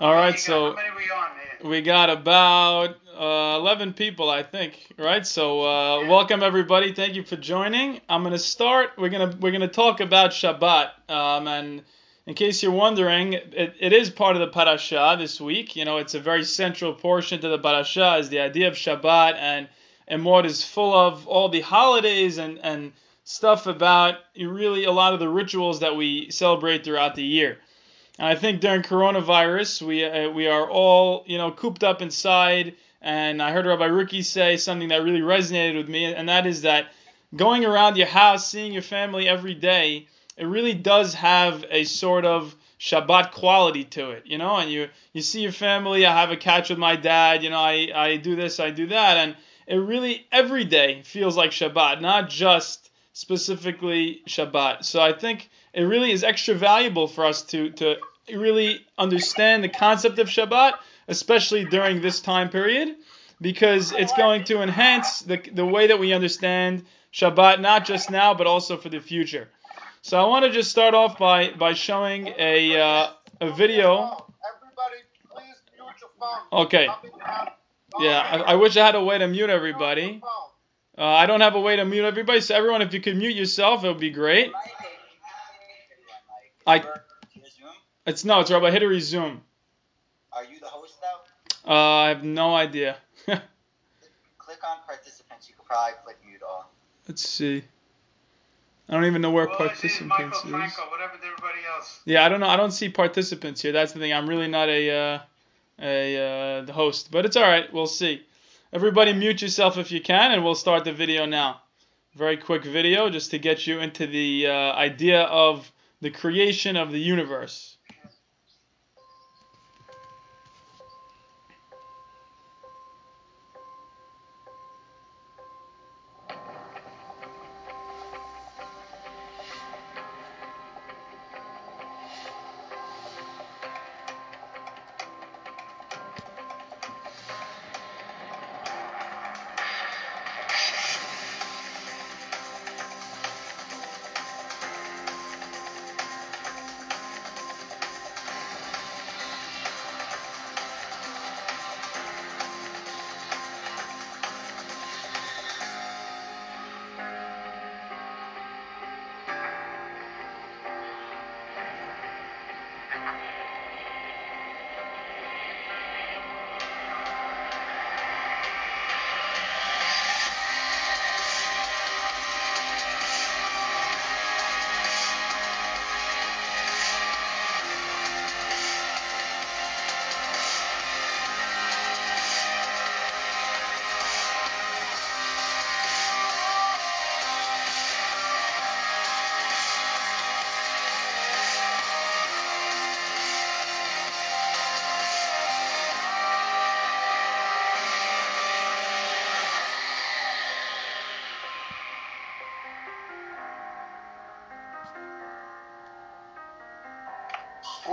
All right, so on we got about uh, 11 people, I think, right? So uh, welcome everybody. Thank you for joining. I'm gonna start. We're gonna we're gonna talk about Shabbat. Um, and in case you're wondering, it, it is part of the parasha this week. You know, it's a very central portion to the parasha is the idea of Shabbat and and what is full of all the holidays and and stuff about really a lot of the rituals that we celebrate throughout the year. And I think during coronavirus, we uh, we are all you know cooped up inside. And I heard Rabbi Rookie say something that really resonated with me, and that is that going around your house, seeing your family every day, it really does have a sort of Shabbat quality to it, you know. And you you see your family. I have a catch with my dad. You know, I I do this, I do that, and it really every day feels like Shabbat, not just specifically Shabbat. So I think it really is extra valuable for us to to really understand the concept of Shabbat, especially during this time period, because it's going to enhance the, the way that we understand Shabbat, not just now, but also for the future. So I want to just start off by, by showing a, uh, a video. Everybody, please mute your phone. Okay. Yeah, I, I wish I had a way to mute everybody. Uh, I don't have a way to mute everybody, so everyone, if you could mute yourself, it would be great. I, it's no, it's Rabbi Hidari Zoom. Are you the host though? Uh, I have no idea. Click on participants. You could probably click mute all. Let's see. I don't even know where Well, I is Michael participants is. Franco. What to everybody else? Yeah, I don't know. I don't see participants here. That's the thing. I'm really not a uh, a uh, the host, but it's all right. We'll see. Everybody, mute yourself if you can, and we'll start the video now. Very quick video, just to get you into the uh, idea of the creation of the universe.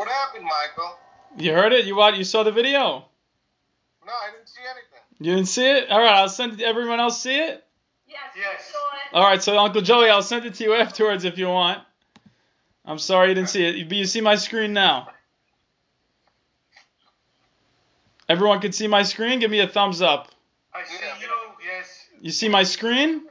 What happened, Michael? You heard it? You what? You saw the video? No, I didn't see anything. You didn't see it? All right, I'll send it. Everyone else see it? Yes. Yes. All right, so Uncle Joey, I'll send it to you afterwards if you want. I'm sorry you didn't see it, but you see my screen now. Everyone can see my screen. Give me a thumbs up. I see you. Yes. You see my screen?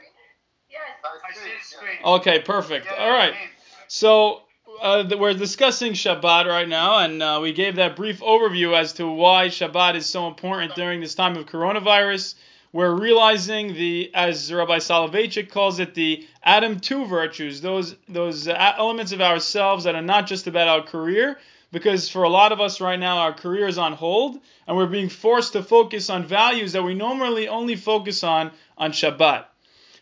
Yes. I see the screen. Okay, perfect. All right. it is. So uh, we're discussing Shabbat right now, and uh, we gave that brief overview as to why Shabbat is so important during this time of coronavirus. We're realizing the, as Rabbi Soloveitchik calls it, the Adam two virtues, those those uh, elements of ourselves that are not just about our career, because for a lot of us right now, our career is on hold, and we're being forced to focus on values that we normally only focus on on Shabbat.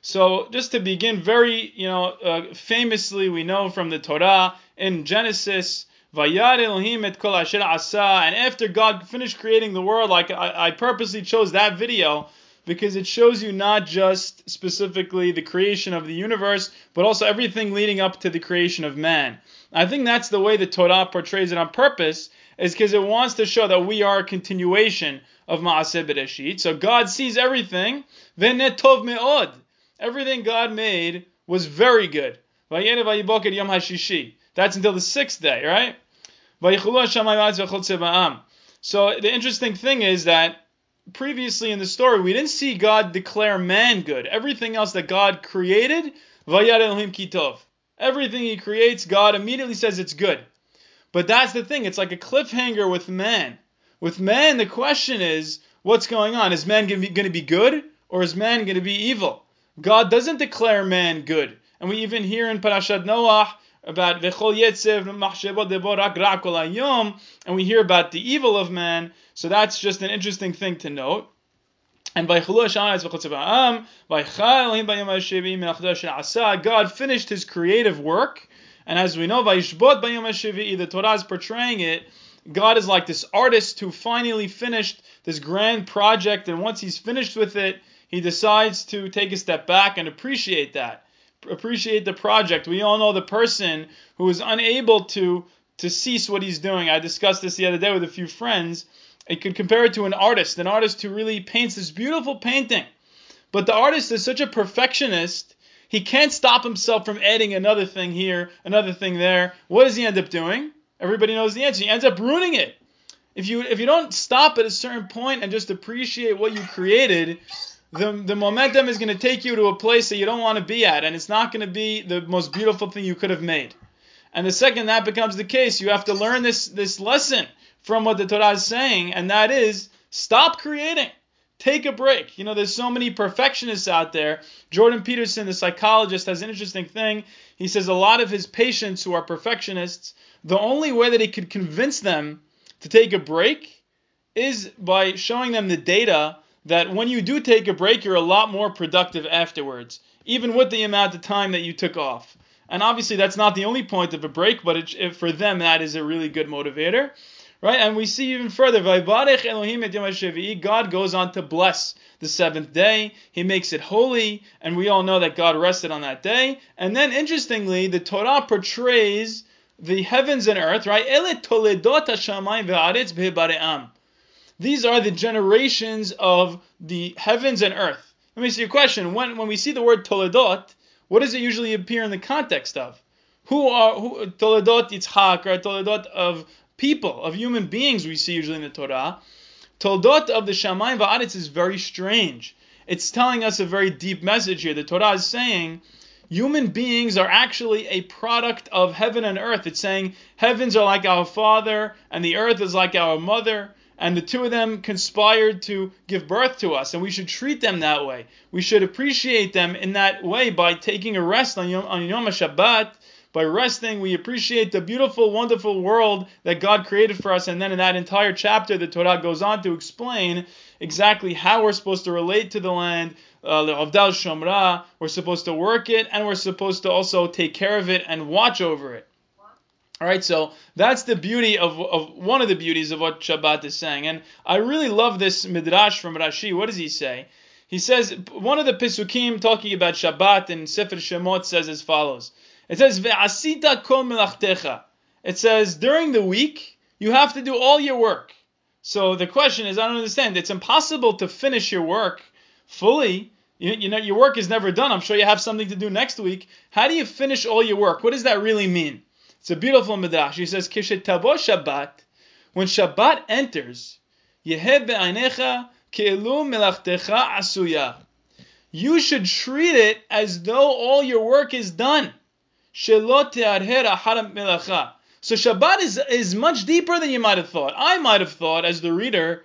So just to begin, very you know uh, famously, we know from the Torah in Genesis, Vayar Elohim et kol asher asa, and after God finished creating the world, like I, I purposely chose that video because it shows you not just specifically the creation of the universe, but also everything leading up to the creation of man. I think that's the way the Torah portrays it on purpose, is because it wants to show that we are a continuation of Maaseh Bereshit. So God sees everything, Venet tov me'od. Everything God made was very good. That's until the sixth day, right? So the interesting thing is that previously in the story, we didn't see God declare man good. Everything else that God created. Everything he creates, God immediately says it's good. But that's the thing, it's like a cliffhanger with man. With man, the question is, what's going on? Is man going to be good or is man going to be evil? God doesn't declare man good. And we even hear in Parashat Noah about Vechol Yetzev Machshevot Deborak Rakol and we hear about the evil of man. So that's just an interesting thing to note. And by God finished his creative work. And as we know, by the Torah is portraying it. God is like this artist who finally finished this grand project, and once he's finished with it, he decides to take a step back and appreciate that. Appreciate the project. We all know the person who is unable to to cease what he's doing. I discussed this the other day with a few friends I could compare it to an artist, an artist who really paints this beautiful painting. But the artist is such a perfectionist, he can't stop himself from adding another thing here, another thing there. What does he end up doing? Everybody knows the answer. He ends up ruining it. If you if you don't stop at a certain point and just appreciate what you created, the, the momentum is going to take you to a place that you don't want to be at, and it's not going to be the most beautiful thing you could have made. And the second that becomes the case, you have to learn this this lesson from what the Torah is saying, and that is stop creating. Take a break. You know, there's so many perfectionists out there. Jordan Peterson, the psychologist, has an interesting thing. He says a lot of his patients who are perfectionists, the only way that he could convince them to take a break is by showing them the data that when you do take a break, you're a lot more productive afterwards, even with the amount of time that you took off. And obviously, that's not the only point of a break, but it, it, for them, that is a really good motivator. Right? And we see even further, God goes on to bless the seventh day. He makes it holy, and we all know that God rested on that day. And then, interestingly, the Torah portrays the heavens and earth, right? These are the generations of the heavens and earth. Let me ask you a question. When, when we see the word Toledot, what does it usually appear in the context of? Who are who, Toledot Yitzhak, right? Toledot of people, of human beings we see usually in the Torah. Toldot of the Shamayim Va'aretz is very strange. It's telling us a very deep message here. The Torah is saying human beings are actually a product of heaven and earth. It's saying heavens are like our father and the earth is like our mother. And the two of them conspired to give birth to us, and we should treat them that way. We should appreciate them in that way by taking a rest on Yom, on Yom Shabbat by resting, we appreciate the beautiful, wonderful world that God created for us. And then in that entire chapter, the Torah goes on to explain exactly how we're supposed to relate to the land. Uh, Shomra, we're supposed to work it, and we're supposed to also take care of it and watch over it. All right, so that's the beauty of, of one of the beauties of what Shabbat is saying. And I really love this midrash from Rashi. What does he say? He says, one of the Pisukim talking about Shabbat in Sefer Shemot says as follows. It says, Ve'asita kol melachtecha. It says, during the week, you have to do all your work. So the question is, I don't understand. It's impossible to finish your work fully. You, you know, your work is never done. I'm sure you have something to do next week. How do you finish all your work? What does that really mean? It's a beautiful midrash. He says, Kishetavo Shabbat, when Shabbat enters, Yeheb be'ainecha ke'elu melachtecha asuya. You should treat it as though all your work is done. So Shabbat is, is much deeper than you might have thought. I might have thought, as the reader,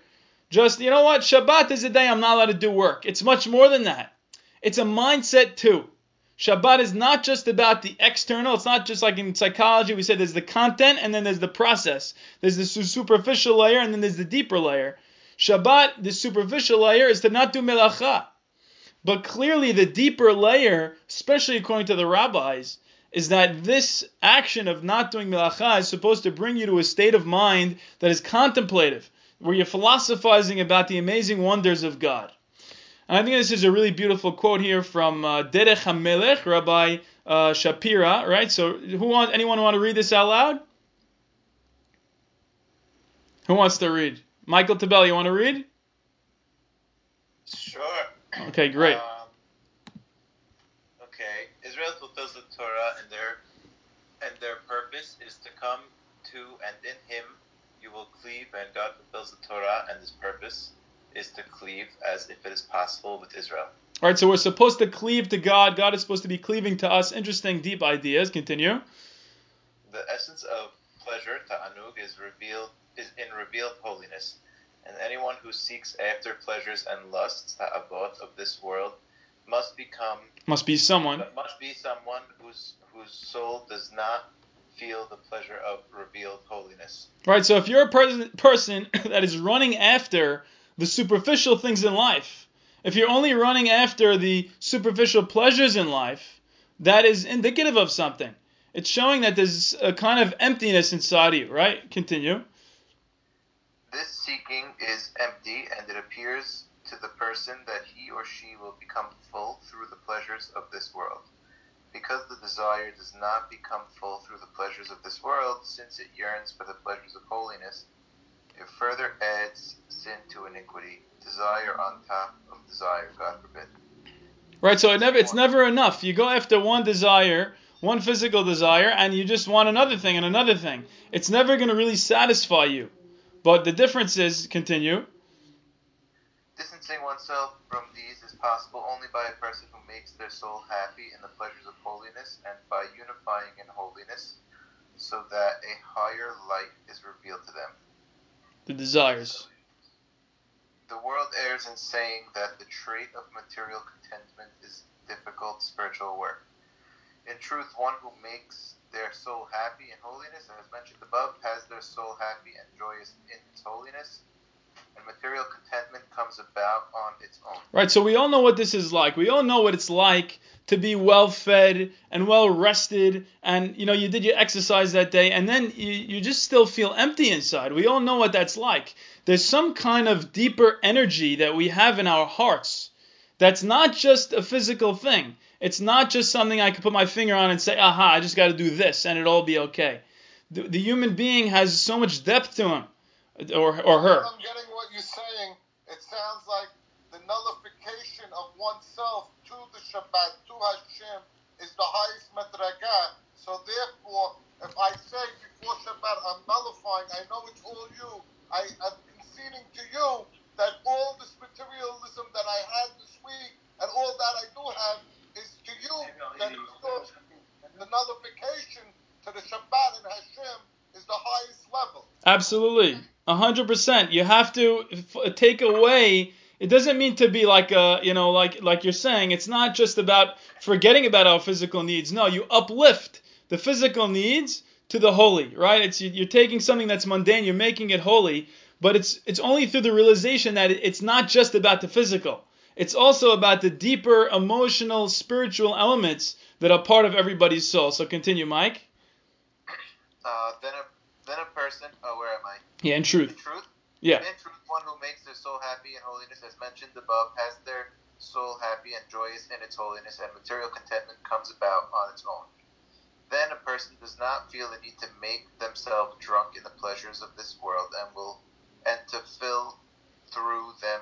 just, you know what, Shabbat is a day I'm not allowed to do work. It's much more than that. It's a mindset too. Shabbat is not just about the external. It's not just like in psychology, we say there's the content and then there's the process. There's the superficial layer and then there's the deeper layer. Shabbat, the superficial layer, is to not do melacha. But clearly, the deeper layer, especially according to the rabbis, is that this action of not doing melacha is supposed to bring you to a state of mind that is contemplative, where you're philosophizing about the amazing wonders of God. And I think this is a really beautiful quote here from uh, Derech HaMelech, Rabbi uh, Shapira, right? So, who wants, anyone want to read this out loud? Who wants to read? Michael Tabel, you want to read? Sure. Okay, great. Um, okay. Israel fulfills the Torah and their and their purpose is to come to and in him you will cleave, and God fulfills the Torah, and His purpose is to cleave as if it is possible with Israel. All right, so we're supposed to cleave to God. God is supposed to be cleaving to us. Interesting, deep ideas. Continue. The essence of pleasure, ta'anug, is revealed is in revealed holiness, and anyone who seeks after pleasures and lusts, ta'avot, of this world, must become Must be someone. must be someone whose whose soul does not feel the pleasure of revealed holiness. Right, so if you're a person person that is running after the superficial things in life, if you're only running after the superficial pleasures in life, that is indicative of something. It's showing that there's a kind of emptiness inside you, right? Continue. This seeking is empty, and it appears to the person that he or she will become full through the pleasures of this world. Because the desire does not become full through the pleasures of this world, since it yearns for the pleasures of holiness, it further adds sin to iniquity, desire on top of desire, God forbid. Right, so it never it's never enough. You go after one desire, one physical desire, and you just want another thing and another thing. It's never going to really satisfy you. But the difference is, continue. Distancing oneself from these is possible only by a person who makes their soul happy in the pleasures of holiness and by unifying in holiness so that a higher light is revealed to them. The desires. The world errs in saying that the trait of material contentment is difficult spiritual work. In truth, one who makes their soul happy in holiness, as mentioned above, has their soul happy and joyous in its holiness, and material contentment comes about on its own. Right, so we all know what this is like. We all know what it's like to be well fed and well rested, and you know, you did your exercise that day, and then you, you just still feel empty inside. We all know what that's like. There's some kind of deeper energy that we have in our hearts that's not just a physical thing. It's not just something I can put my finger on and say, aha, I just got to do this and it'll all be okay. The, the human being has so much depth to him, or, or her. I'm getting what you're saying. It sounds like the nullification of oneself to the Shabbat, to Hashem, is the highest madragah. So therefore, if I say before Shabbat I'm nullifying, I know it's all you. I am conceding to you that all this materialism that I had this week and all that I do have is to you. That the nullification to the Shabbat and Hashem is the highest level. Absolutely, a hundred percent. You have to f- take away. It doesn't mean to be like a, you know, like like you're saying. It's not just about forgetting about our physical needs. No, you uplift the physical needs to the holy, right? It's you- you're taking something that's mundane, you're making it holy, but it's it's only through the realization that it's not just about the physical. It's also about the deeper emotional, spiritual elements that are part of everybody's soul. So continue, Mike. Uh, then a person. Oh, where am I? Yeah, in In truth. truth, Yeah. in truth, one who makes their soul happy in holiness, as mentioned above, has their soul happy and joyous in its holiness, and material contentment comes about on its own. Then a person does not feel the need to make themselves drunk in the pleasures of this world, and will and to fill through them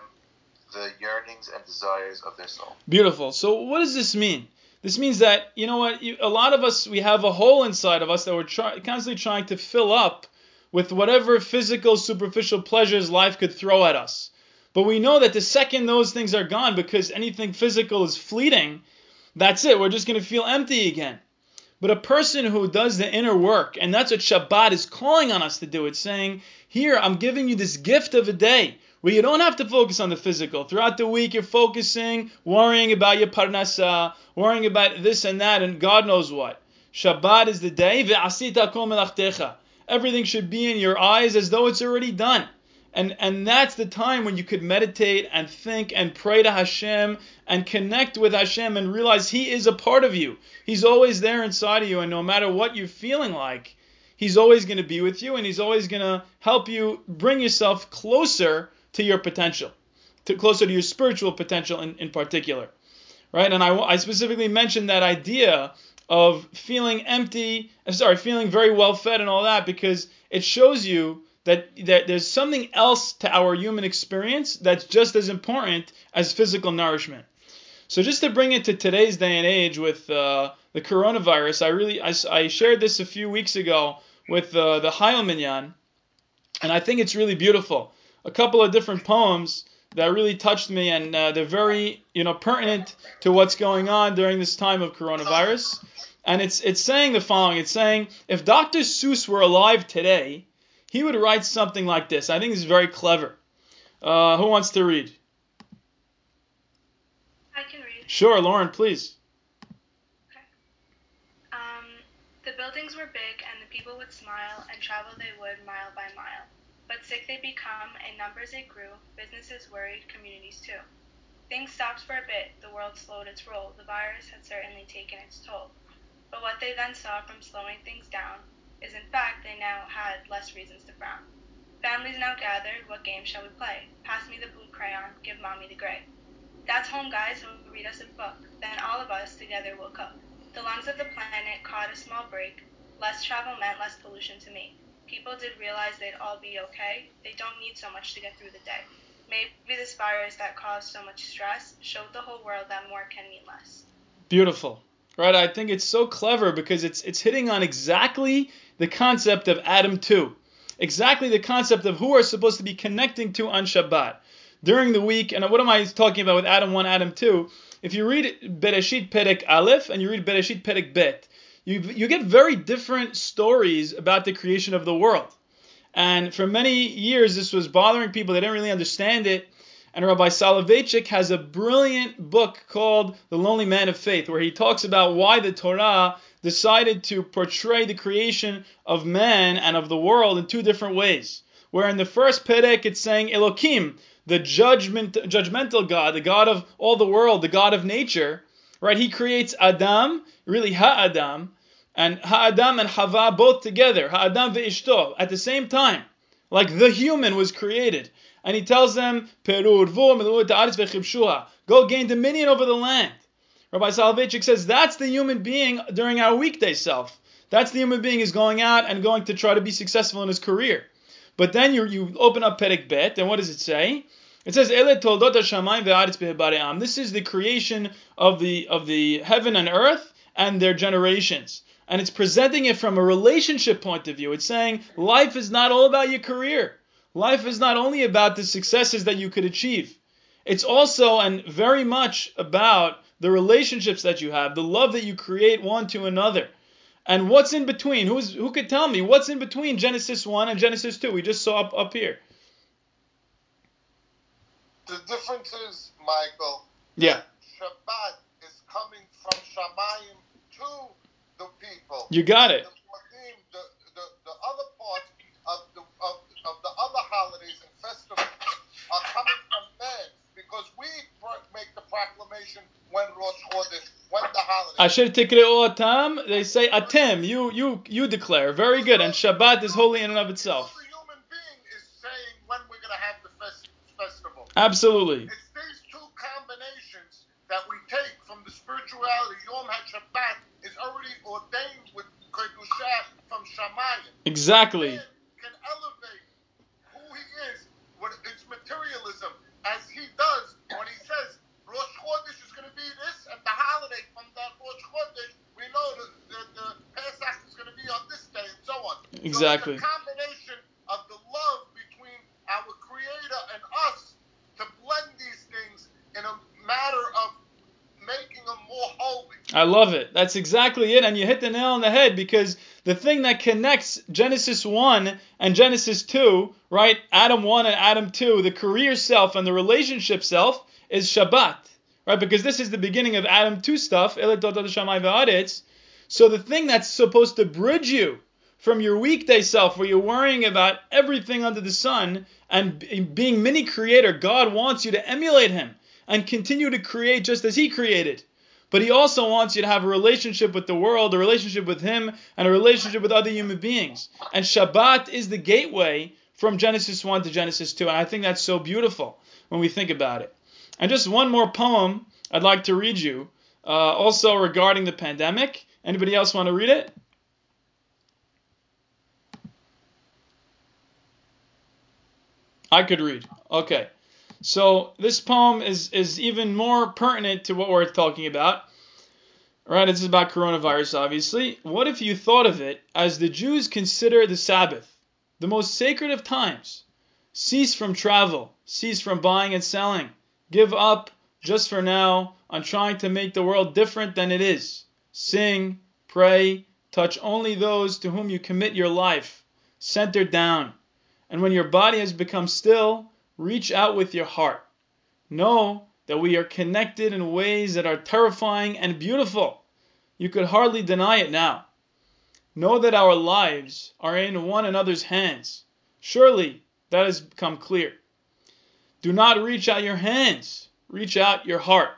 the yearnings and desires of their soul. Beautiful. So what does this mean? This means that you know what? You, a lot of us we have a hole inside of us that we're try, constantly trying to fill up with whatever physical, superficial pleasures life could throw at us. But we know that the second those things are gone, because anything physical is fleeting, that's it. We're just going to feel empty again. But a person who does the inner work, and that's what Shabbat is calling on us to do, it's saying, Here, I'm giving you this gift of a day where you don't have to focus on the physical. Throughout the week, you're focusing, worrying about your parnasa, worrying about this and that, and God knows what. Shabbat is the day. Everything should be in your eyes as though it's already done. And, and that's the time when you could meditate and think and pray to Hashem and connect with Hashem and realize He is a part of you. He's always there inside of you, and no matter what you're feeling like, He's always going to be with you and He's always going to help you bring yourself closer to your potential, to closer to your spiritual potential in, in particular. Right? And I, I specifically mentioned that idea of feeling empty, sorry, feeling very well fed and all that because it shows you that, that there's something else to our human experience that's just as important as physical nourishment. So just to bring it to today's day and age with uh, the coronavirus, I really I, I shared this a few weeks ago with uh, the Heilmanyan, and I think it's really beautiful. A couple of different poems that really touched me, and uh, they're very, you know, pertinent to what's going on during this time of coronavirus. And it's it's saying the following. It's saying if Dr. Seuss were alive today, he would write something like this. I think this is very clever. Uh, who wants to read? I can read. Sure, Lauren, please. Um, the buildings were big, and the people would smile, and travel they would mile by mile. But sick they become, and numbers it grew, businesses worried, communities too. Things stopped for a bit, the world slowed its roll, the virus had certainly taken its toll. But what they then saw from slowing things down is in fact they now had less reasons to frown. Families now gathered, what game shall we play? Pass me the blue crayon, give mommy the gray. That's home, guys, so read us a book. Then all of us together will cook. The lungs of the planet caught a small break. Less travel meant less pollution to me. People did realize they'd all be okay. They don't need so much to get through the day. Maybe this virus that caused so much stress showed the whole world that more can mean less. Beautiful. Right? I think it's so clever because it's it's hitting on exactly the concept of Adam 2. Exactly the concept of who we're supposed to be connecting to on Shabbat. During the week, and what am I talking about with Adam 1, Adam 2? If you read Bereshit Perek Aleph and you read Bereshit Perek Bet, you, you get very different stories about the creation of the world. And for many years, this was bothering people. They didn't really understand it. And Rabbi Soloveitchik has a brilliant book called The Lonely Man of Faith, where he talks about why the Torah decided to portray the creation of man and of the world in two different ways. Where in the first Perek it's saying Elokim, the judgment, judgmental God, the God of all the world, the God of nature, right? He creates Adam, really Ha-Adam, and Ha-Adam and Hava both together, Ha'adam ve'ishto, at the same time, like the human was created. And he tells them, go gain dominion over the land. Rabbi Soloveitchik says that's the human being during our weekday self. That's the human being is going out and going to try to be successful in his career. But then you, you open up Perek Bet, and what does it say? It says, This is the creation of the of the heaven and earth and their generations. And it's presenting it from a relationship point of view. It's saying life is not all about your career. Life is not only about the successes that you could achieve. It's also and very much about the relationships that you have, the love that you create one to another. And what's in between? Who's who could tell me what's in between Genesis 1 and Genesis 2? We just saw up, up here. The difference is, Michael, Yeah. Shabbat is coming from Shamayim to people. You got it. The, the, the, the other parts of the, of, of the other holidays and festivals are coming from men because we make the proclamation when Rosh Chodesh, when the holiday. Asher tikreu atam, they say atem, you you you declare. Very good. And Shabbat is holy in and of itself. Every human being is saying when we're gonna have the human being is saying when we're going to have the fest- festival. Absolutely. It's these two combinations that we take from the spirituality. Yom HaShabbat is already ordained with Kedushah from Shamayim. Exactly. Can elevate who he is with its materialism as he does when he says Rosh Chodesh is going to be this and the holiday from that Rosh Chodesh, we know that the, the Pesach is going to be on this day and so on. Exactly. So combination of the love between our Creator and us to blend these things in a matter of making them more holy. I love it. That's exactly it. And you hit the nail on the head because the thing that connects Genesis 1 and Genesis 2, right? Adam 1 and Adam 2, the career self and the relationship self is Shabbat, right? Because this is the beginning of Adam 2 stuff. So the thing that's supposed to bridge you from your weekday self where you're worrying about everything under the sun and being mini creator, God wants you to emulate him and continue to create just as he created. But he also wants you to have a relationship with the world, a relationship with him, and a relationship with other human beings. And Shabbat is the gateway from Genesis 1 to Genesis 2. And I think that's so beautiful when we think about it. And just one more poem I'd like to read you, uh, also regarding the pandemic. Anybody else want to read it? I could read. Okay. So this poem is is even more pertinent to what we're talking about. Right, this is about coronavirus, obviously. What if you thought of it as the Jews consider the Sabbath? the most sacred of times. Cease from travel, cease from buying and selling. Give up, just for now, on trying to make the world different than it is. Sing, pray, touch only those to whom you commit your life. Center down. And when your body has become still, reach out with your heart. Know that we are connected in ways that are terrifying and beautiful. You could hardly deny it now. Know that our lives are in one another's hands. Surely that has become clear. Do not reach out your hands, reach out your heart,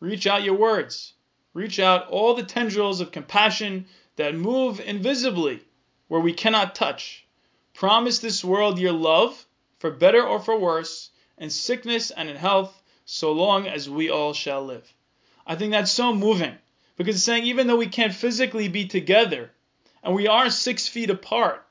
reach out your words, reach out all the tendrils of compassion that move invisibly where we cannot touch. Promise this world your love, for better or for worse, in sickness and in health, so long as we all shall live. I think that's so moving because it's saying even though we can't physically be together and we are six feet apart,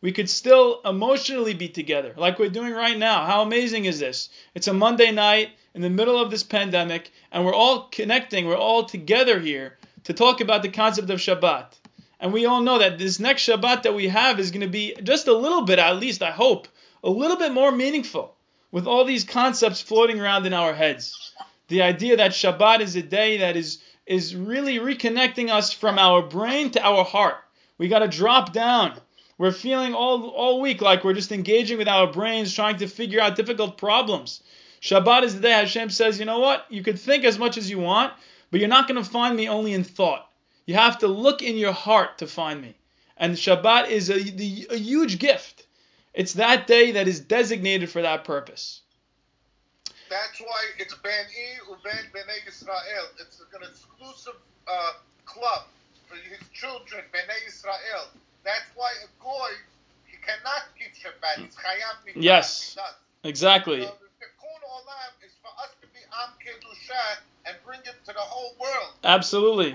we could still emotionally be together like we're doing right now. How amazing is this? It's a Monday night in the middle of this pandemic and we're all connecting, we're all together here to talk about the concept of Shabbat. And we all know that this next Shabbat that we have is going to be just a little bit, at least I hope, a little bit more meaningful with all these concepts floating around in our heads. The idea that Shabbat is a day that is is really reconnecting us from our brain to our heart. We got to drop down. We're feeling all all week like we're just engaging with our brains, trying to figure out difficult problems. Shabbat is the day Hashem says, you know what? You could think as much as you want, but you're not going to find me only in thought. You have to look in your heart to find me. And Shabbat is a, a huge gift. It's that day that is designated for that purpose. That's why it's Beni Uben Bnei Israel. It's an exclusive uh, club for his children, Bnei Israel. That's why a goy he cannot keep Shabbat. He's chayav. Yes. Exactly. So Am Kedusha and bring it to the whole world. Absolutely.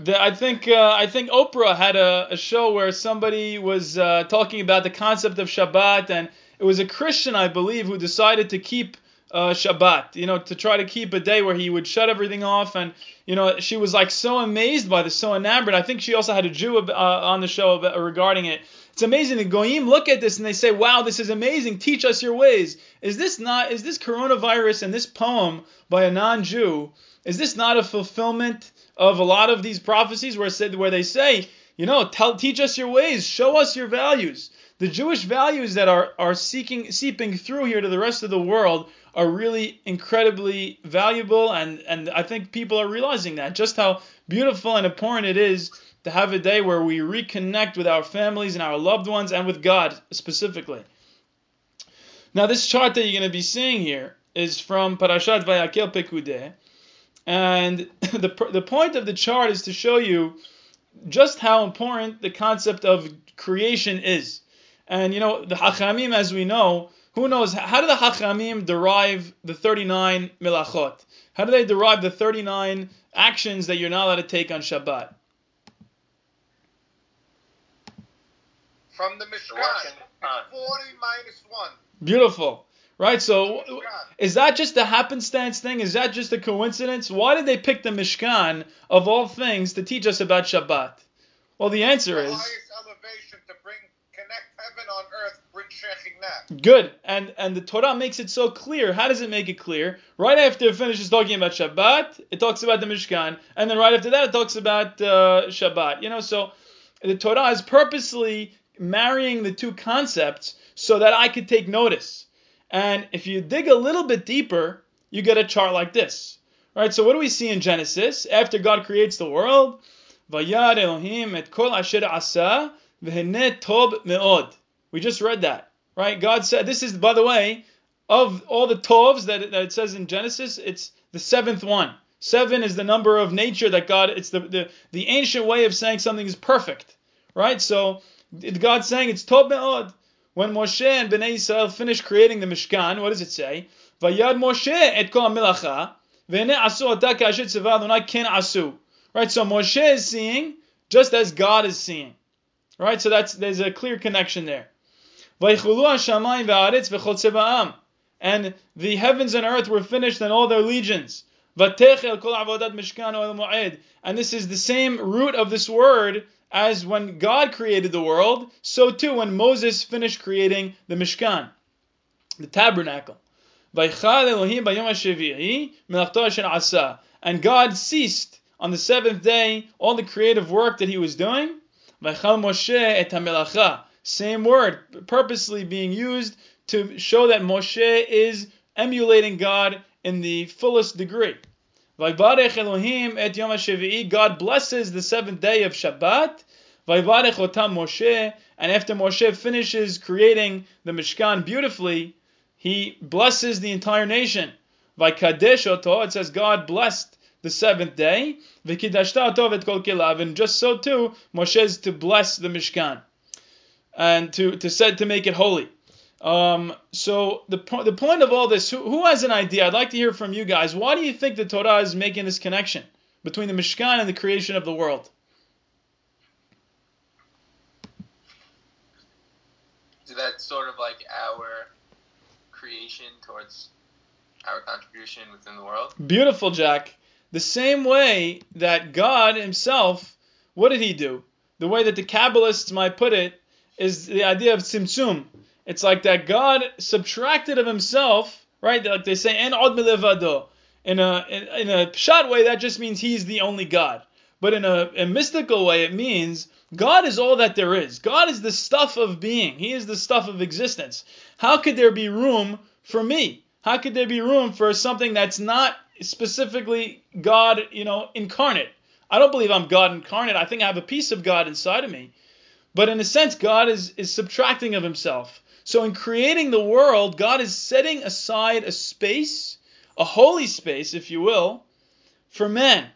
The, I think uh, I think Oprah had a, a show where somebody was uh, talking about the concept of Shabbat, and it was a Christian, I believe, who decided to keep uh, Shabbat. You know, to try to keep a day where he would shut everything off, and you know, she was like so amazed by this, so enamored. I think she also had a Jew uh, on the show regarding it. It's amazing. The goyim look at this and they say, "Wow, this is amazing. Teach us your ways." Is this not? Is this coronavirus and this poem by a non-Jew? Is this not a fulfillment of a lot of these prophecies where said where they say, you know, tell, teach us your ways, show us your values. The Jewish values that are are seeking seeping through here to the rest of the world are really incredibly valuable, and and I think people are realizing that just how beautiful and important it is to have a day where we reconnect with our families and our loved ones and with God specifically. Now, this chart that you're going to be seeing here is from Parashat Vayakel Pekudeh, and the the point of the chart is to show you just how important the concept of creation is. And you know, the Hachamim, as we know, who knows how do the Hachamim derive the 39 milachot? How do they derive the 39 actions that you're not allowed to take on Shabbat? From the Mishkan. Working on. It's 40 minus 1. Beautiful. Right? So is that just a happenstance thing? Is that just a coincidence? Why did they pick the Mishkan of all things to teach us about Shabbat? Well, the answer the is highest elevation to bring connect heaven on earth, good. And and the Torah makes it so clear. How does it make it clear? Right after it finishes talking about Shabbat, it talks about the Mishkan, and then right after that it talks about uh, Shabbat. You know, so the Torah is purposely marrying the two concepts so that I could take notice. And if you dig a little bit deeper, you get a chart like this. Right? So what do we see in Genesis? After God creates the world, Vayar Elohim et kol asher asa tob me'od. We just read that. Right? God said this is by the way of all the tovs that it, that it says in Genesis, it's the seventh one. Seven is the number of nature that God. It's the the, the ancient way of saying something is perfect. Right? So God's saying it's tob me'od. When Moshe and Bnei Israel finished creating the Mishkan, what does it say? Vayad Moshe et kol milacha, v'hene asu ata kasher tzeva Adonai ken asu. Right, so Moshe is seeing just as God is seeing. Right, so that's there's a clear connection there. Vaychulu hashamayim v'aretz v'chol tzevaam. And the heavens and earth were finished and all their legions. Vatechel kol avodat mishkan ohel moed. And this is the same root of this word as when God created the world, so too when Moses finished creating the Mishkan, the tabernacle. And God ceased on the seventh day all the creative work that he was doing. Same word, purposely being used to show that Moshe is emulating God in the fullest degree. Vayvarech Elohim et Yom HaShevi'i. God blesses the seventh day of Shabbat. Vayvarech otam Moshe. And after Moshe finishes creating the Mishkan beautifully, he blesses the entire nation. Vaykadesh oto. It says God blessed the seventh day. V'kidashta oto kol kilav. And just so too, Moshe is to bless the Mishkan and to to set to make it holy. Um, so the po- the point of all this, who, who has an idea? I'd like to hear from you guys. Why do you think the Torah is making this connection between the Mishkan and the creation of the world? So that's sort of like our creation towards our contribution within the world. Beautiful, Jack. The same way that God Himself, what did He do? The way that the Kabbalists might put it is the idea of tzimtzum. It's like that God subtracted of Himself, right? Like they say, "En od milevado." In a in, in a pshat way, that just means He's the only God. But in a, a mystical way, it means God is all that there is. God is the stuff of being. He is the stuff of existence. How could there be room for me? How could there be room for something that's not specifically God, you know, incarnate? I don't believe I'm God incarnate. I think I have a piece of God inside of me. But in a sense, God is, is subtracting of himself. So in creating the world, God is setting aside a space, a holy space, if you will, for men.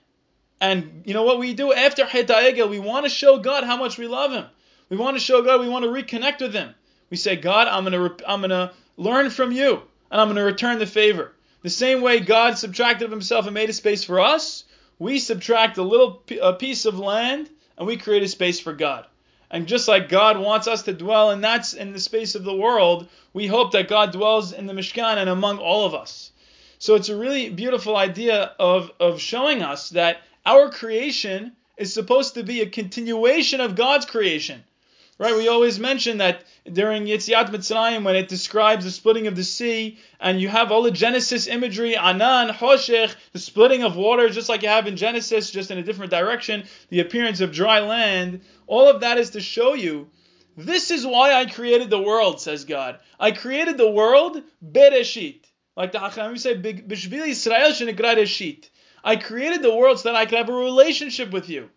And you know what we do after Het We want to show God how much we love Him. We want to show God we want to reconnect with Him. We say, God, I'm gonna I'm gonna learn from you, and I'm gonna return the favor. The same way God subtracted of Himself and made a space for us, we subtract a little piece of land and we create a space for God. And just like God wants us to dwell in that in the space of the world, we hope that God dwells in the Mishkan and among all of us. So it's a really beautiful idea of, of showing us that our creation is supposed to be a continuation of God's creation. Right? We always mention that during Yetziat Mitzrayim when it describes the splitting of the sea and you have all the Genesis imagery, Anan, Hoshech, the splitting of water just like you have in Genesis, just in a different direction, the appearance of dry land. All of that is to show you this is why I created the world, says God. I created the world Bereshit. Like the Hachamim say, Bishvili Shenekra Reshit. I created the world so that I could have a relationship with you.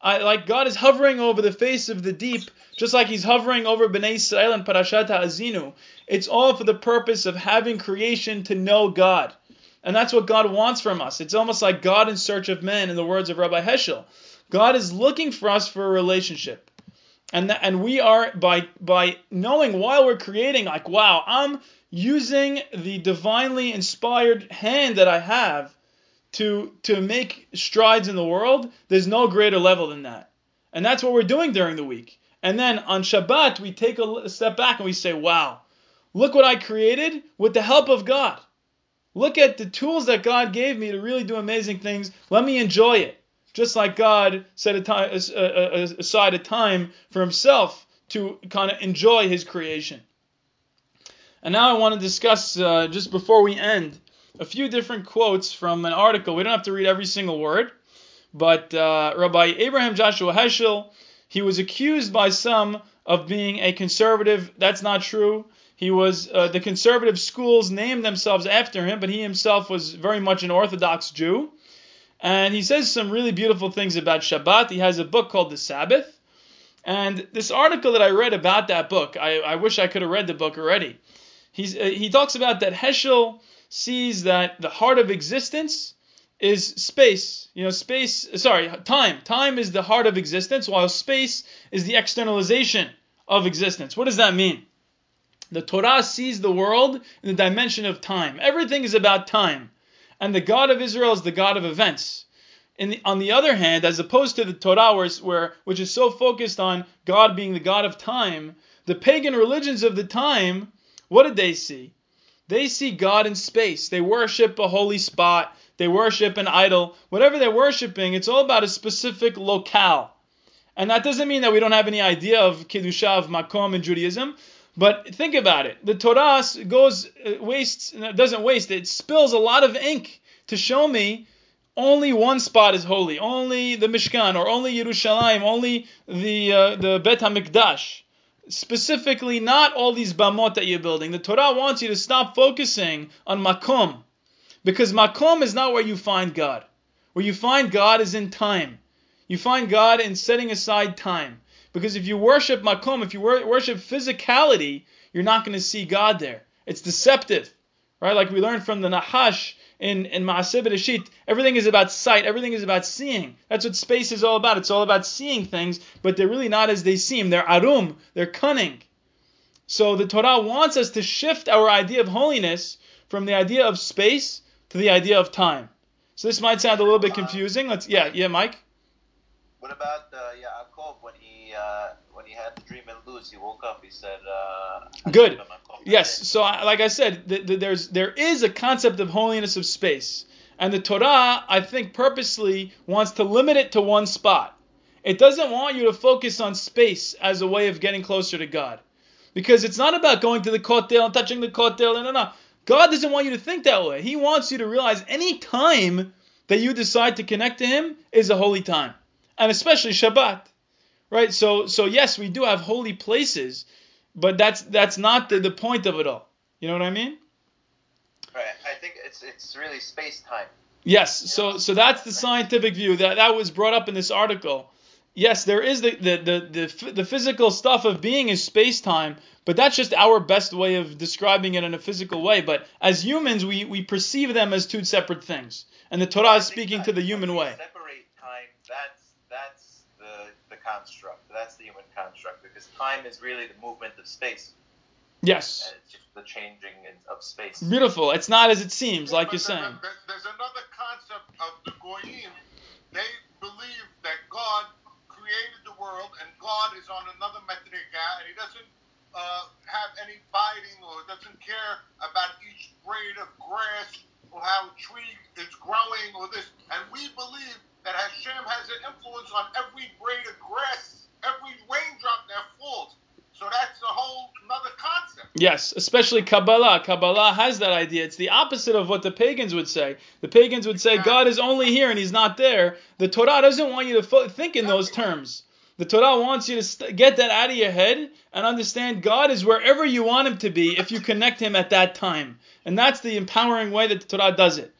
I, like God is hovering over the face of the deep, just like He's hovering over Bnei Israel and Parashat Ha'azinu. It's all for the purpose of having creation to know God. And that's what God wants from us. It's almost like God in search of men, in the words of Rabbi Heschel. God is looking for us for a relationship. And, th- and we are, by, by knowing while we're creating, like, wow, I'm using the divinely inspired hand that I have to to make strides in the world, there's no greater level than that. And that's what we're doing during the week. And then on Shabbat, we take a step back and we say, wow, look what I created with the help of God. Look at the tools that God gave me to really do amazing things. Let me enjoy it. Just like God set a time, aside a time for himself to kind of enjoy his creation. And now I want to discuss, uh, just before we end, a few different quotes from an article. We don't have to read every single word, but uh, Rabbi Abraham Joshua Heschel, he was accused by some of being a conservative. That's not true. He was uh, the conservative schools named themselves after him, but he himself was very much an Orthodox Jew. And he says some really beautiful things about Shabbat. He has a book called The Sabbath. And this article that I read about that book, I, I wish I could have read the book already. He's, uh, he talks about that Heschel sees that the heart of existence is space. You know, space, sorry, time. Time is the heart of existence, while space is the externalization of existence. What does that mean? The Torah sees the world in the dimension of time. Everything is about time. And the God of Israel is the God of events. The, on the other hand, as opposed to the Torah, where, where, which is so focused on God being the God of time, the pagan religions of the time, what did they see? They see God in space. They worship a holy spot. They worship an idol. Whatever they're worshiping, it's all about a specific locale. And that doesn't mean that we don't have any idea of Kedusha, of Makom in Judaism. But think about it. The Torah goes, uh, wastes, doesn't waste, it spills a lot of ink to show me only one spot is holy, only the Mishkan, or only Yerushalayim, only the, uh, the Bet HaMikdash. Specifically, not all these bamot that you're building. The Torah wants you to stop focusing on Makom. Because Makom is not where you find God. Where you find God is in time. You find God in setting aside time. Because if you worship makom, if you worship physicality, you're not going to see God there. It's deceptive, right? Like we learned from the Nahash in in Maaseh Bereshit, everything is about sight. Everything is about seeing. That's what space is all about. It's all about seeing things, but they're really not as they seem. They're arum. They're cunning. So the Torah wants us to shift our idea of holiness from the idea of space to the idea of time. So this might sound a little bit confusing. Let's yeah yeah Mike. What about uh, Yaakov when he uh, when he had the dream in Luz? He woke up. He said, uh, "Good." Yes. So like I said, th- th- there's there is a concept of holiness of space, and the Torah I think purposely wants to limit it to one spot. It doesn't want you to focus on space as a way of getting closer to God, because it's not about going to the kotel and touching the kotel. No, no, no. God doesn't want you to think that way. He wants you to realize any time that you decide to connect to Him is a holy time and especially Shabbat, right? So so yes, we do have holy places, but that's that's not the, the point of it all. You know what I mean? Right. I think it's it's really space time. Yes. So so that's the scientific view that that was brought up in this article. Yes, there is the the the the, the physical stuff of being is space time, but that's just our best way of describing it in a physical way. But as humans, we we perceive them as two separate things, and the Torah is speaking to the human way. Separate time. That's that's the the construct. That's the human construct because time is really the movement of space. Yes. And it's just the changing of space. Beautiful. It's not as it seems, like you're there's saying. a- There's another concept of the Goyim. They believe that God created the world and God is on another metrica and he doesn't uh, have any biting or doesn't care about each blade of grass or how a tree is growing or this. And we believe that Hashem has an influence on every blade of grass, every raindrop that falls. So that's a whole another concept. Yes, especially Kabbalah. Kabbalah has that idea. It's the opposite of what the pagans would say. The pagans would say God is only here and he's not there. The Torah doesn't want you to think in those terms. The Torah wants you to st- get that out of your head and understand God is wherever you want him to be if you connect him at that time. And that's the empowering way that the Torah does it.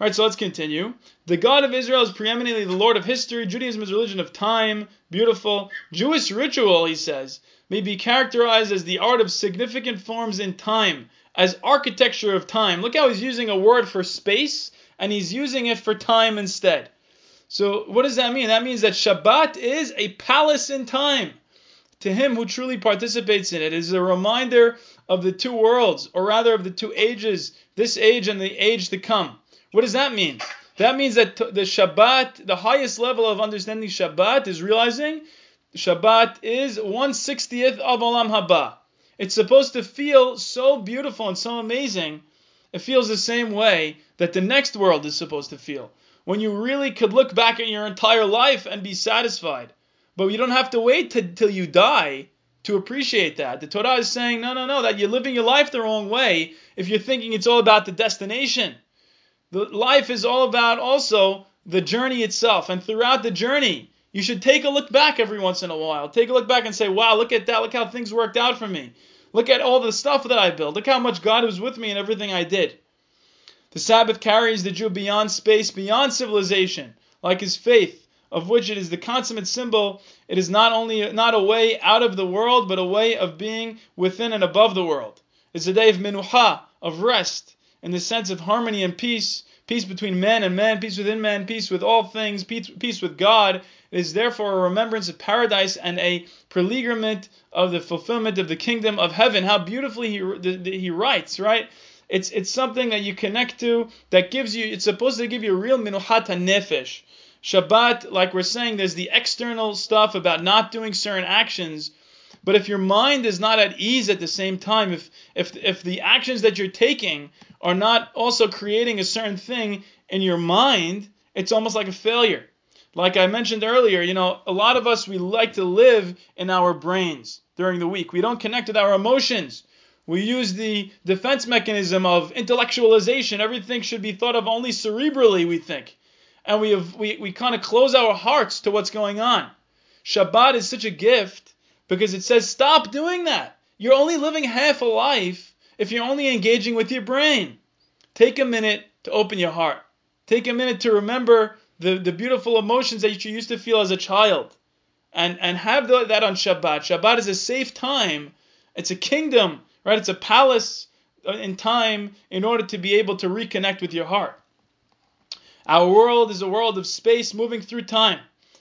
All right, so let's continue. The God of Israel is preeminently the Lord of history. Judaism is a religion of time. Beautiful. Jewish ritual, he says, may be characterized as the art of significant forms in time, as architecture of time. Look how he's using a word for space, and he's using it for time instead. So, what does that mean? That means that Shabbat is a palace in time. To him who truly participates in it, it is a reminder of the two worlds, or rather of the two ages, this age and the age to come. What does that mean? That means that the Shabbat, the highest level of understanding Shabbat is realizing Shabbat is 160th of Olam Haba. It's supposed to feel so beautiful and so amazing. It feels the same way that the next world is supposed to feel. When you really could look back at your entire life and be satisfied. But you don't have to wait till you die to appreciate that. The Torah is saying, no, no, no, that you're living your life the wrong way if you're thinking it's all about the destination. The life is all about also the journey itself. And throughout the journey, you should take a look back every once in a while. Take a look back and say, wow, look at that. Look how things worked out for me. Look at all the stuff that I built. Look how much God was with me in everything I did. The Sabbath carries the Jew beyond space, beyond civilization, like his faith, of which it is the consummate symbol. It is not only not a way out of the world, but a way of being within and above the world. It's a day of minucha, of rest, in the sense of harmony and peace, peace between man and man, peace within man, peace with all things, peace, peace with God. It is therefore a remembrance of paradise and a prelegerment of the fulfillment of the kingdom of heaven. How beautifully he, he writes, right? It's, it's something that you connect to that gives you, it's supposed to give you a real minuchat nefesh. Shabbat, like we're saying, there's the external stuff about not doing certain actions. But if your mind is not at ease at the same time, if if if the actions that you're taking are not also creating a certain thing in your mind, it's almost like a failure. like I mentioned earlier, you know, a lot of us we like to live in our brains during the week. We don't connect with our emotions. We use the defense mechanism of intellectualization. Everything should be thought of only cerebrally, we think. And we have, we, we kind of close our hearts to what's going on. Shabbat is such a gift because it says stop doing that. You're only living half a life if you're only engaging with your brain. Take a minute to open your heart. Take a minute to remember the, the beautiful emotions that you used to feel as a child. And, and have the, that on Shabbat. Shabbat is a safe time. It's a kingdom, right? It's a palace uh, in time in order to be able to reconnect with your heart. Our world is a world of space moving through time,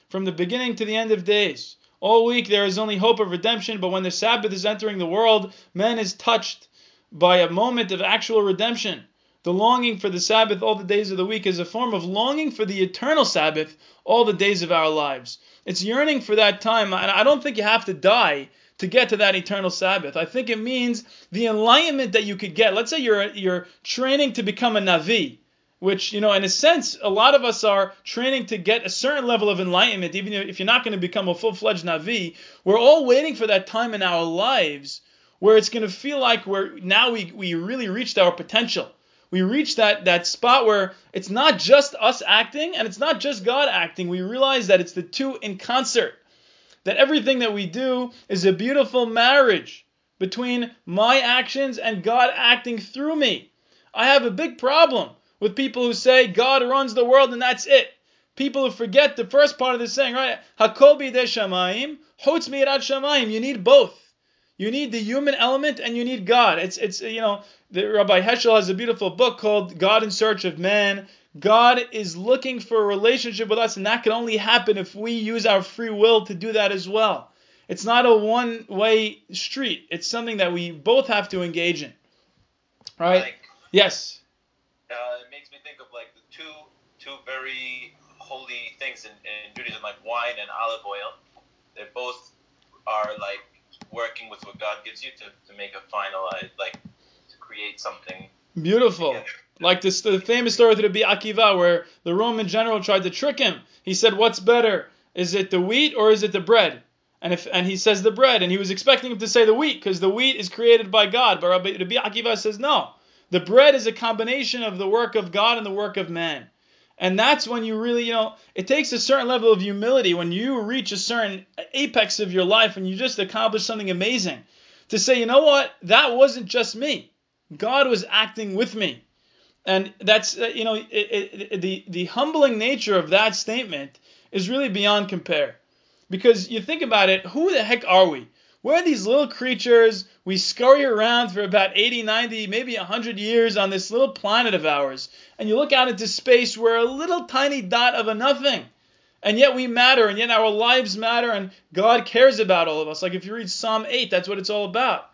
from the beginning to the end of days. All week there is only hope of redemption, but when the Sabbath is entering the world, man is touched by a moment of actual redemption. The longing for the Sabbath all the days of the week is a form of longing for the eternal Sabbath all the days of our lives. It's yearning for that time. I don't think you have to die to get to that eternal Sabbath. I think it means the enlightenment that you could get. Let's say you're you're training to become a Navi, which, you know, in a sense, a lot of us are training to get a certain level of enlightenment, even if you're not going to become a full-fledged Navi. We're all waiting for that time in our lives where it's going to feel like we're now we, we really reached our potential we reach that that spot where it's not just us acting and it's not just God acting. We realize that it's the two in concert. That everything that we do is a beautiful marriage between my actions and God acting through me. I have a big problem with people who say God runs the world and that's it. People who forget the first part of the saying, right? Hakol bidei shamayim, chutz miyirat. You need both. You need the human element and you need God. It's it's you know the, Rabbi Heschel has a beautiful book called God in Search of Man. God is looking for a relationship with us, and that can only happen if we use our free will to do that as well. It's not a one way street, it's something that we both have to engage in. Right? Like, yes. uh, it makes me think of like the two two very holy things in, in Judaism, like wine and olive oil. They both are like working with what God gives you to, to make a finalized, like to create something. Beautiful. together. Like this, the famous story of Rabbi Akiva, where the Roman general tried to trick him. He said, "What's better? Is it the wheat or is it the bread?" And if and he says the bread, and he was expecting him to say the wheat because the wheat is created by God. But Rabbi, Rabbi Akiva says no. The bread is a combination of the work of God and the work of man. And that's when you really, you know, it takes a certain level of humility when you reach a certain apex of your life and you just accomplish something amazing to say, you know what, that wasn't just me. God was acting with me. And that's, uh, you know, it, it, the, the humbling nature of that statement is really beyond compare. Because you think about it, who the heck are we? We're these little creatures. We scurry around for about 80, 90, maybe 100 years on this little planet of ours. And you look out into space, we're a little tiny dot of a nothing. And yet we matter, and yet our lives matter, and God cares about all of us. Like if you read Psalm 8, that's what it's all about.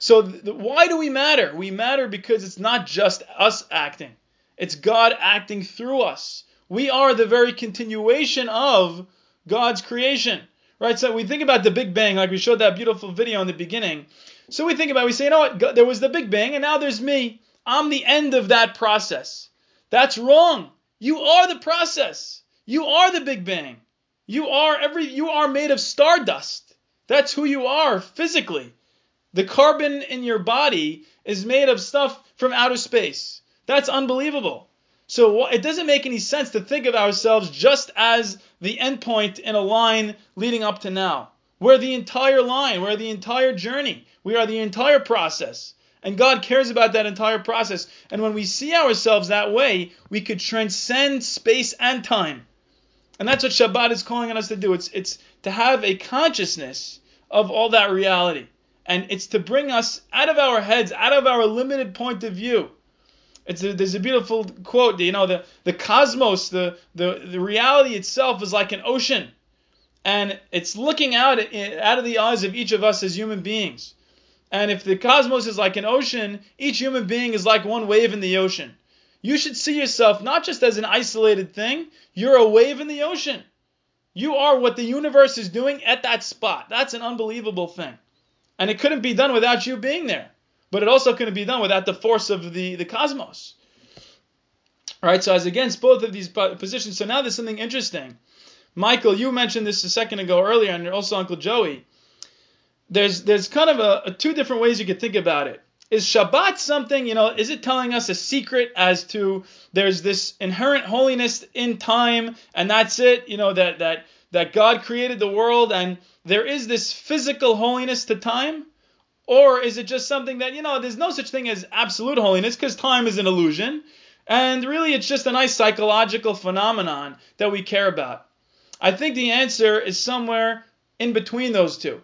So th- why do we matter? We matter because it's not just us acting, it's God acting through us. We are the very continuation of God's creation. Right? So we think about the Big Bang, like we showed that beautiful video in the beginning. So we think about, we say, you know what? God, there was the Big Bang, and now there's me. I'm the end of that process. That's wrong. You are the process. You are the Big Bang. You are every. You are made of stardust. That's who you are physically. The carbon in your body is made of stuff from outer space. That's unbelievable. So it doesn't make any sense to think of ourselves just as the endpoint in a line leading up to now. We're the entire line, we're the entire journey, we are the entire process. And God cares about that entire process. And when we see ourselves that way, we could transcend space and time. And that's what Shabbat is calling on us to do. It's, it's to have a consciousness of all that reality. And it's to bring us out of our heads, out of our limited point of view. It's a, there's a beautiful quote. You know, the, the cosmos, the, the, the reality itself is like an ocean. And it's looking out, out of the eyes of each of us as human beings. And if the cosmos is like an ocean, each human being is like one wave in the ocean. You should see yourself not just as an isolated thing, you're a wave in the ocean. You are what the universe is doing at that spot. That's an unbelievable thing. And it couldn't be done without you being there. But it also couldn't be done without the force of the, the cosmos. All right, so as against both of these positions, so now there's something interesting. Michael, you mentioned this a second ago earlier, and also Uncle Joey. There's there's kind of a, a two different ways you could think about it. Is Shabbat something, you know, is it telling us a secret as to there's this inherent holiness in time and that's it, you know, that that that God created the world and there is this physical holiness to time? Or is it just something that, you know, there's no such thing as absolute holiness because time is an illusion and really it's just a nice psychological phenomenon that we care about? I think the answer is somewhere in between those two.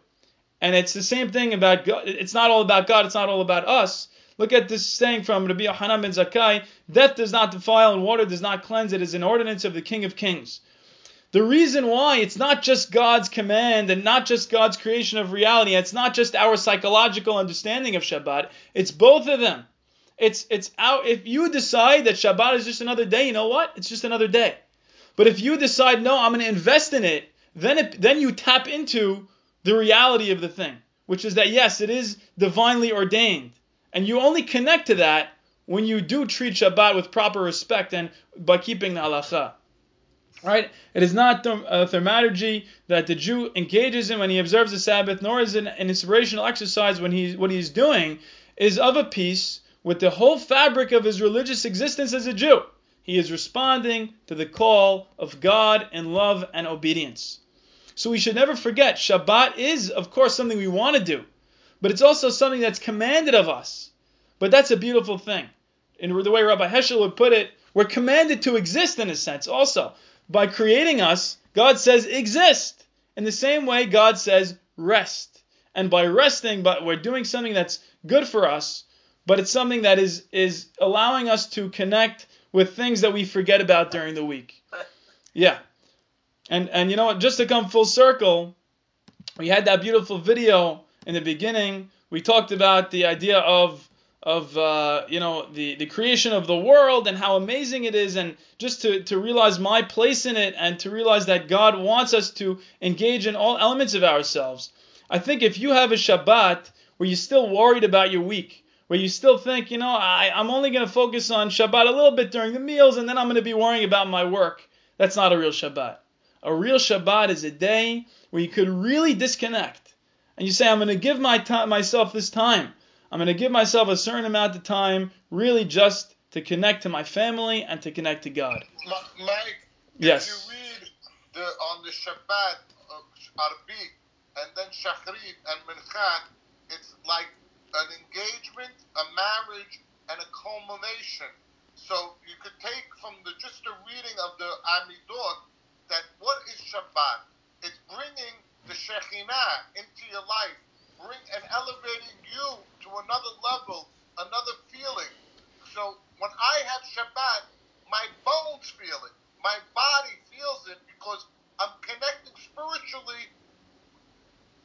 And it's the same thing about God. It's not all about God. It's not all about us. Look at this saying from Rabbi Yohanan ben Zakkai: "Death does not defile, and water does not cleanse. It is an ordinance of the King of Kings." The reason why it's not just God's command and not just God's creation of reality. It's not just our psychological understanding of Shabbat. It's both of them. It's it's out. If you decide that Shabbat is just another day, you know what? It's just another day. But if you decide no, I'm going to invest in it, then it, then you tap into the reality of the thing, which is that yes, it is divinely ordained, and you only connect to that when you do treat Shabbat with proper respect and by keeping the halacha. Right? It is not a thaumaturgy that the Jew engages in when he observes the Sabbath, nor is it an inspirational exercise when he what he's doing is of a piece with the whole fabric of his religious existence as a Jew. He is responding to the call of God in love and obedience. So we should never forget Shabbat is, of course, something we want to do, but it's also something that's commanded of us. But that's a beautiful thing. In the way Rabbi Heschel would put it, we're commanded to exist in a sense also. By creating us, God says exist. In the same way, God says rest. And by resting, but we're doing something that's good for us, but it's something that is is allowing us to connect with things that we forget about during the week. Yeah. And and you know what? Just to come full circle, we had that beautiful video in the beginning. We talked about the idea of of uh, you know the the creation of the world and how amazing it is, and just to to realize my place in it, and to realize that God wants us to engage in all elements of ourselves. I think if you have a Shabbat where you're still worried about your week, where you still think, you know, I, I'm only going to focus on Shabbat a little bit during the meals, and then I'm going to be worrying about my work. That's not a real Shabbat. A real Shabbat is a day where you could really disconnect. And you say, I'm going to give my time, myself this time. I'm going to give myself a certain amount of time really just to connect to my family and to connect to God. Mike, yes. if you read the, on the Shabbat, uh, Arvit, and then Shachrit and Mincha, it's like an engagement, a marriage, and a culmination. So you could take from the just a reading of the Amidot that what is Shabbat? It's bringing the Shekhinah into your life, bring and elevating you to another level, another feeling. So when I have Shabbat, my bones feel it, my body feels it because I'm connecting spiritually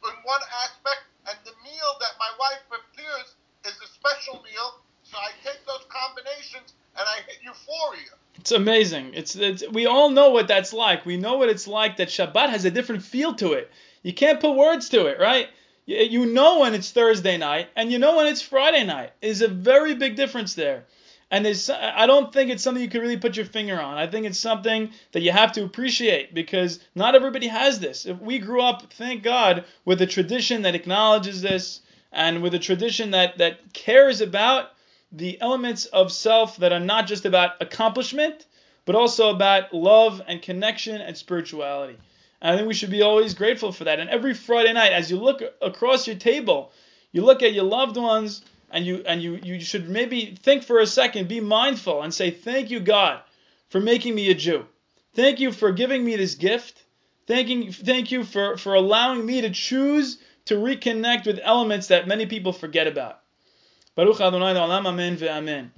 in one aspect, and the meal that my wife prepares is a special meal. So I take those combinations and I hit euphoria. It's amazing. It's, it's we all know what that's like. We know what it's like that Shabbat has a different feel to it. You can't put words to it, right? You, know when it's Thursday night and you know when it's Friday night. Is a very big difference there. And there's, I don't think it's something you can really put your finger on. I think it's something that you have to appreciate because not everybody has this. If we grew up, thank God, with a tradition that acknowledges this and with a tradition that, that cares about the elements of self that are not just about accomplishment, but also about love and connection and spirituality. And I think we should be always grateful for that. And every Friday night, as you look across your table, you look at your loved ones, and you and you you should maybe think for a second, be mindful, and say, "Thank you, God, for making me a Jew. Thank you for giving me this gift. Thanking, thank you for for allowing me to choose to reconnect with elements that many people forget about." Baruch Adonai Olam Amen ve'Amen.